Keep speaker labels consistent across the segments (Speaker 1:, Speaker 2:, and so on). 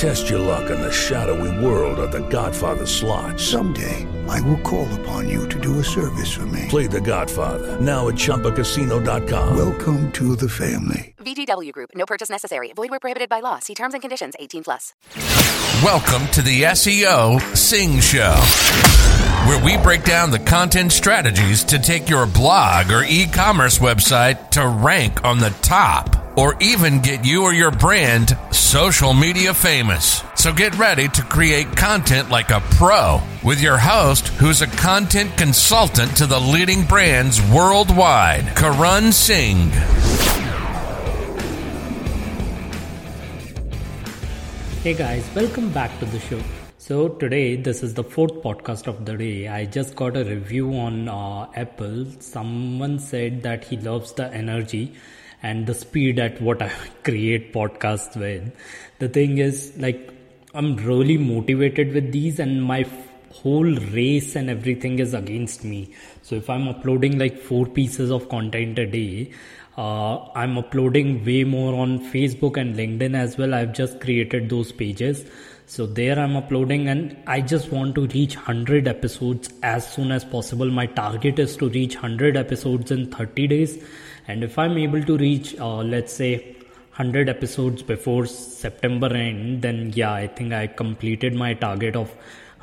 Speaker 1: Test your luck in the shadowy world of The Godfather slot.
Speaker 2: Someday, I will call upon you to do a service for me.
Speaker 1: Play The Godfather now at ChumbaCasino.com.
Speaker 2: Welcome to the family.
Speaker 3: VGW Group. No purchase necessary. Void where prohibited by law. See terms and conditions. 18 plus.
Speaker 4: Welcome to the SEO Singh Show, where we break down the content strategies to take your blog or e-commerce website to rank on the top or even get you or your brand social media famous. So get ready to create content like a pro with your host, who's a content consultant to the leading brands worldwide, Karan Singh.
Speaker 5: Hey guys, welcome back to the show. So today, this is the fourth podcast of the day. I just got a review on uh, Apple. Someone said that he loves the energy and the speed at what I create podcasts with. The thing is, like, I'm really motivated with these, and my whole race and everything is against me. So if I'm uploading like four pieces of content a day, uh, I'm uploading way more on Facebook and LinkedIn as well. I've just created those pages. So there I'm uploading and I just want to reach 100 episodes as soon as possible. My target is to reach 100 episodes in 30 days. And if I'm able to reach, uh, let's say, 100 episodes before September end, then yeah, I think I completed my target of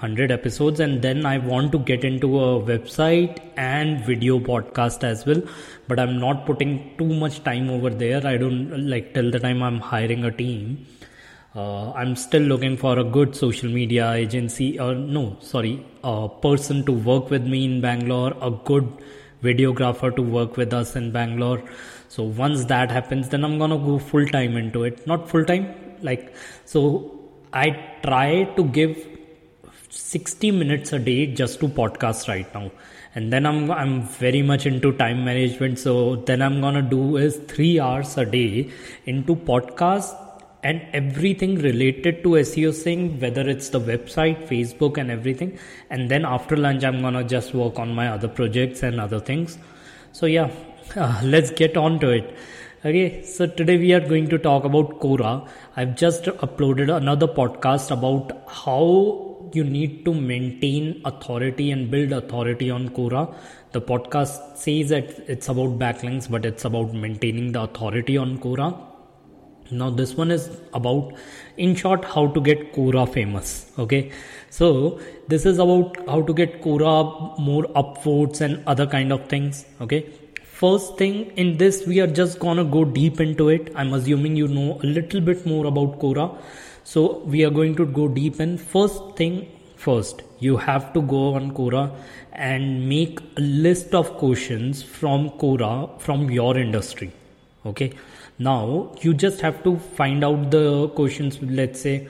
Speaker 5: 100 episodes and then I want to get into a website and video podcast as well but I'm not putting too much time over there I don't like till the time I'm hiring a team uh, I'm still looking for a good social media agency or no sorry a person to work with me in Bangalore a good videographer to work with us in Bangalore. So once that happens then I'm gonna go full time into it. Not full time like so I try to give 60 minutes a day just to podcast right now. And then i'm i'm very much into time management so then i'm going to do is 3 hours a day into podcast and everything related to SEO Singh whether it's the website Facebook and everything and then after lunch I'm to just work on my other projects and other things so yeah uh, let's get on to it okay so today we are going to talk about Quora I've just uploaded another podcast about how you need to maintain authority and build authority on Quora. The podcast says that it's about backlinks, but it's about maintaining the authority on Quora. Now, this one is about, in short, how to get Quora famous. Okay, so this is about how to get Quora more upvotes and other kind of things. Okay, first thing in this, we are just gonna go deep into it. I'm assuming you know a little bit more about Quora so we are going to go deep in first thing first you have to go on Quora and make a list of questions from Quora from your industry okay. Now you just have to find out the questions let's say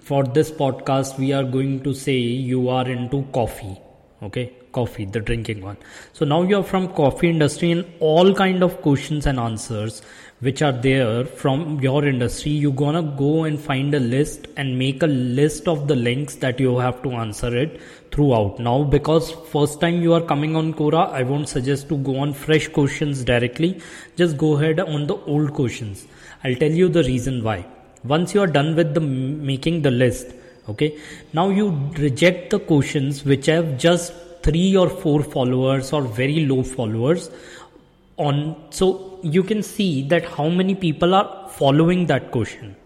Speaker 5: for this podcast we are going to say you are into coffee. Okay. Coffee the drinking one. So now you're from coffee industry and all kind of questions and answers which are there from your industry you're gonna go and find a list and make a list of the links that you have to answer it throughout. Now because first time you are coming on Quora I won't suggest to go on fresh questions directly. Just go ahead on the old questions. I'll tell you the reason why. Once you are done with the making the list okay now you reject the questions which have just three or four followers or very low followers on. So you can see that how many people are following that question.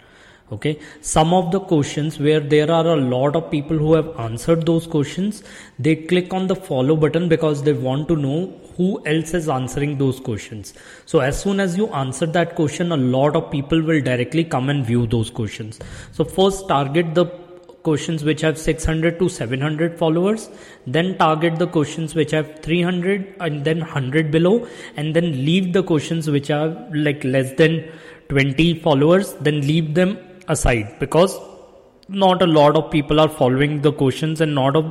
Speaker 5: Okay? Some of the questions where there are a lot of people who have answered those questions they click on the follow button because they want to know who else is answering those questions. So as soon as you answer that question a lot of people will directly come and view those questions. So first target the questions which have 600 to 700 followers then target the questions which have 300 and then 100 below and then leave the questions which are like less than 20 followers then leave them aside because not a lot of people are following the questions and not a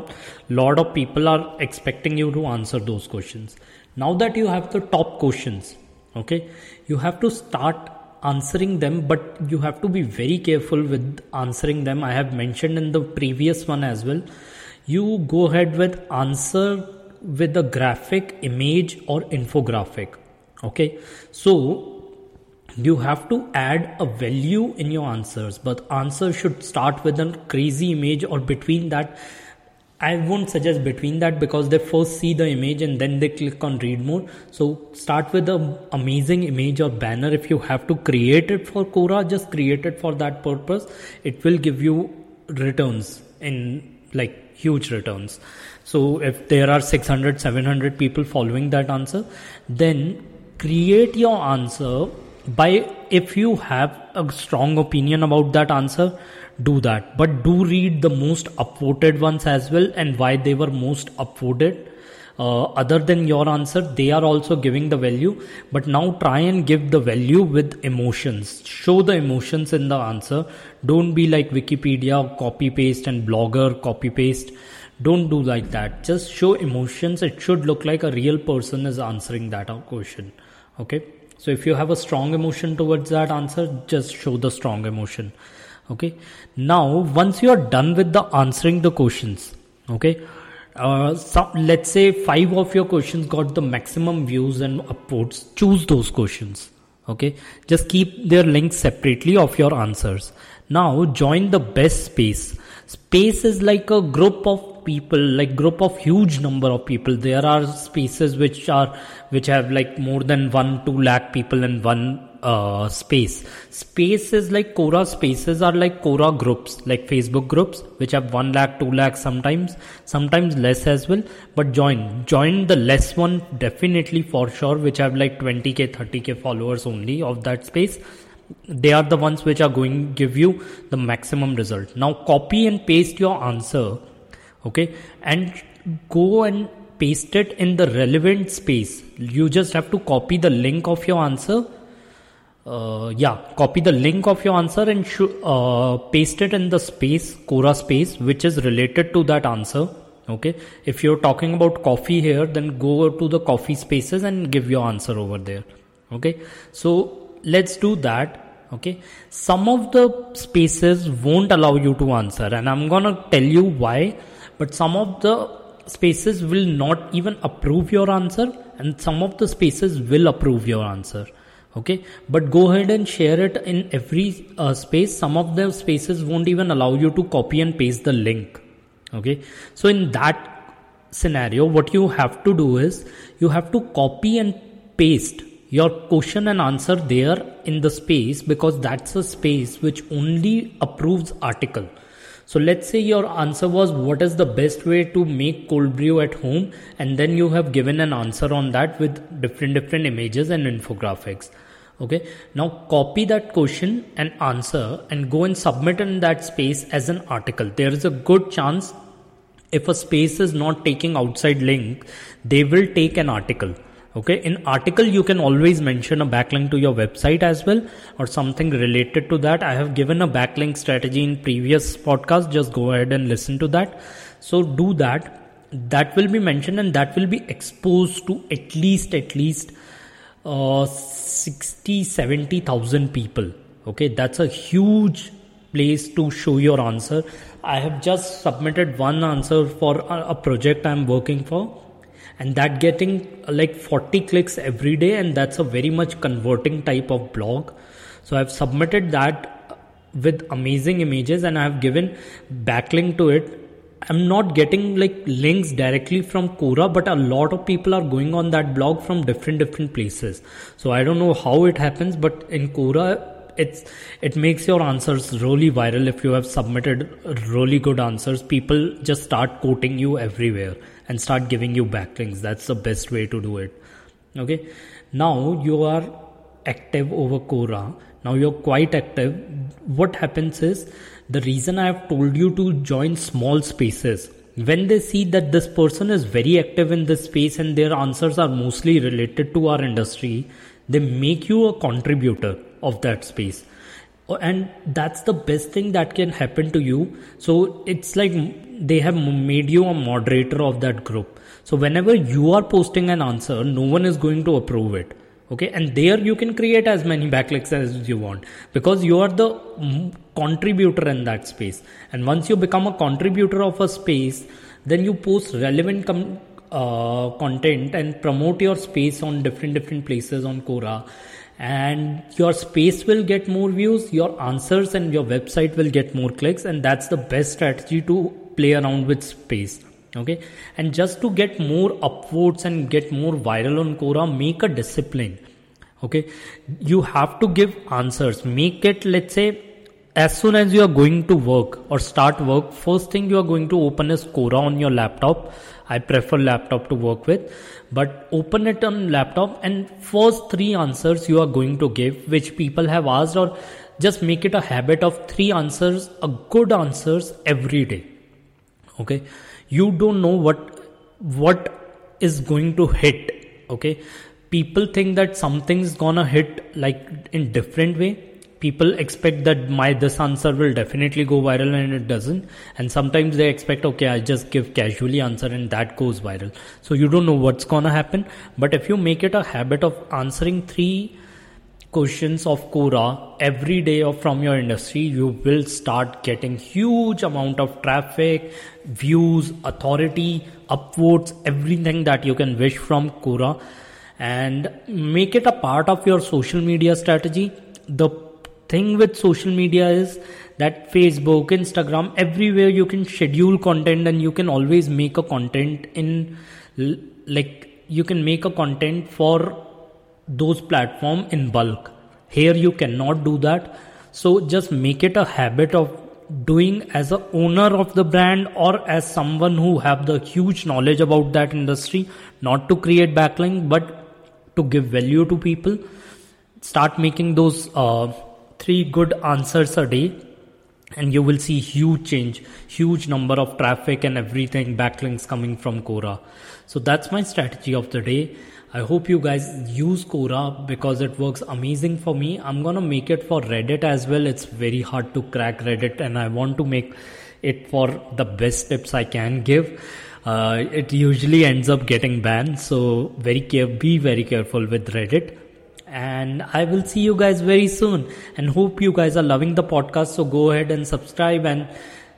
Speaker 5: lot of people are expecting you to answer those questions. Now that you have the top questions okay you have to start answering them but you have to be very careful with answering them. I have mentioned in the previous one as well. You go ahead with answer with a graphic image or infographic okay? So you have to add a value in your answers but answer should start with a crazy image or between that i won't suggest between that because they first see the image and then they click on read more. So start with an amazing image or banner. If you have to create it for quora just create it for that purpose. It will give you returns in like huge returns. So if there are 600 700 people following that answer then create your answer by if you have a strong opinion about that answer do that. But do read the most upvoted ones as well and why they were most upvoted. Uh, other than your answer they are also giving the value. But now try and give the value with emotions. Show the emotions in the answer. Don't be like wikipedia copy paste and blogger copy paste don't do like that. Just show emotions. It should look like a real person is answering that question. Okay so if you have a strong emotion towards that answer, just show the strong emotion. Okay. Now, once you are done with the answering the questions, okay, uh, let's say five of your questions got the maximum views and upvotes. Choose those questions. Okay. Just keep their links separately of your answers. Now join the best space. Space is like a group of people like group of huge number of people. There are spaces which are which have like more than 1 2 lakh people in one uh, space. Spaces like quora spaces are like quora groups like facebook groups which have 1 lakh 2 lakh sometimes sometimes less as well. But join join the less one definitely for sure which have like 20k 30k followers only of that space. They are the ones which are going give you the maximum result. Now copy and paste your answer okay? And go and paste it in the relevant space. You just have to copy the link of your answer. Uh, yeah copy the link of your answer and sh- uh, paste it in the space quora space which is related to that answer. Okay? If you're talking about coffee here then go to the coffee spaces and give your answer over there. Okay? So let's do that. Okay? Some of the spaces won't allow you to answer and i'm gonna tell you why but some of the spaces will not even approve your answer and some of the spaces will approve your answer. Okay? But go ahead and share it in every uh, space. Some of the spaces won't even allow you to copy and paste the link. Okay? So in that scenario what you have to do is you have to copy and paste your question and answer there in the space because that's a space which only approves article so let's say your answer was what is the best way to make cold brew at home and then you have given an answer on that with different different images and infographics. Okay. Now copy that question and answer and go and submit in that space as an article. There is a good chance if a space is not taking outside link, they will take an article okay in article you can always mention a backlink to your website as well or something related to that. I have given a backlink strategy in previous podcast. Just go ahead and listen to that. So do that. That will be mentioned and that will be exposed to at least at least uh, 60 70000 people. Okay that's a huge place to show your answer. I have just submitted one answer for a project i'm working for and that getting like 40 clicks every day and that's a very much converting type of blog. So i've submitted that with amazing images and i've given backlink to it. I'm not getting like links directly from quora but a lot of people are going on that blog from different different places. So i don't know how it happens but in quora it's it makes your answers really viral if you have submitted really good answers. People just start quoting you everywhere and start giving you backlinks. That's the best way to do it. Okay? Now you are active over quora. Now you're quite active. What happens is the reason i have told you to join small spaces when they see that this person is very active in this space and their answers are mostly related to our industry they make you a contributor of that space and that's the best thing that can happen to you. So it's like they have made you a moderator of that group. So whenever you are posting an answer no one is going to approve it. Okay? And there you can create as many backlinks as you want because you are the contributor in that space. And once you become a contributor of a space then you post relevant com- uh, content and promote your space on different different places on quora and your space will get more views your answers and your website will get more clicks and that's the best strategy to play around with space okay? And just to get more upvotes and get more viral on quora make a discipline okay? You have to give answers. Make it let's say as soon as you are going to work or start work first thing you are going to open is quora on your laptop. I prefer laptop to work with. But open it on laptop and first three answers you are going to give which people have asked or just make it a habit of three answers a good answers every day. Okay? You don't know what what is going to hit. Okay? People think that something's gonna hit like in different way people expect that my this answer will definitely go viral and it doesn't. And sometimes they expect okay i just give casually answer and that goes viral. So you don't know what's gonna happen. But if you make it a habit of answering three questions of Quora every day of from your industry, you will start getting huge amount of traffic, views, authority, upvotes, everything that you can wish from Quora. And make it a part of your social media strategy. The thing with social media is that Facebook, Instagram, everywhere you can schedule content and you can always make a content in like you can make a content for those platform in bulk. Here you cannot do that. So just make it a habit of doing as a owner of the brand or as someone who have the huge knowledge about that industry not to create backlink but to give value to people start making those uh, three good answers a day and you will see huge change huge number of traffic and everything backlinks coming from quora so that's my strategy of the day. I hope you guys use quora because it works amazing for me. I'm gonna make it for reddit as well. It's very hard to crack reddit and i want to make it for the best tips i can give. Uh, it usually ends up getting banned so very care- be very careful with reddit and I will see you guys very soon and hope you guys are loving the podcast. So go ahead and subscribe and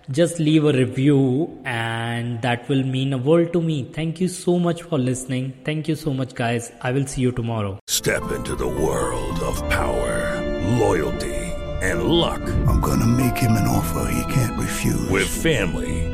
Speaker 5: just leave a review and that will mean a world to me. Thank you so much for listening. Thank you so much guys. I will see you tomorrow.
Speaker 1: Step into the world of power, loyalty and luck.
Speaker 2: I'm gonna make him an offer he can't refuse.
Speaker 1: With family,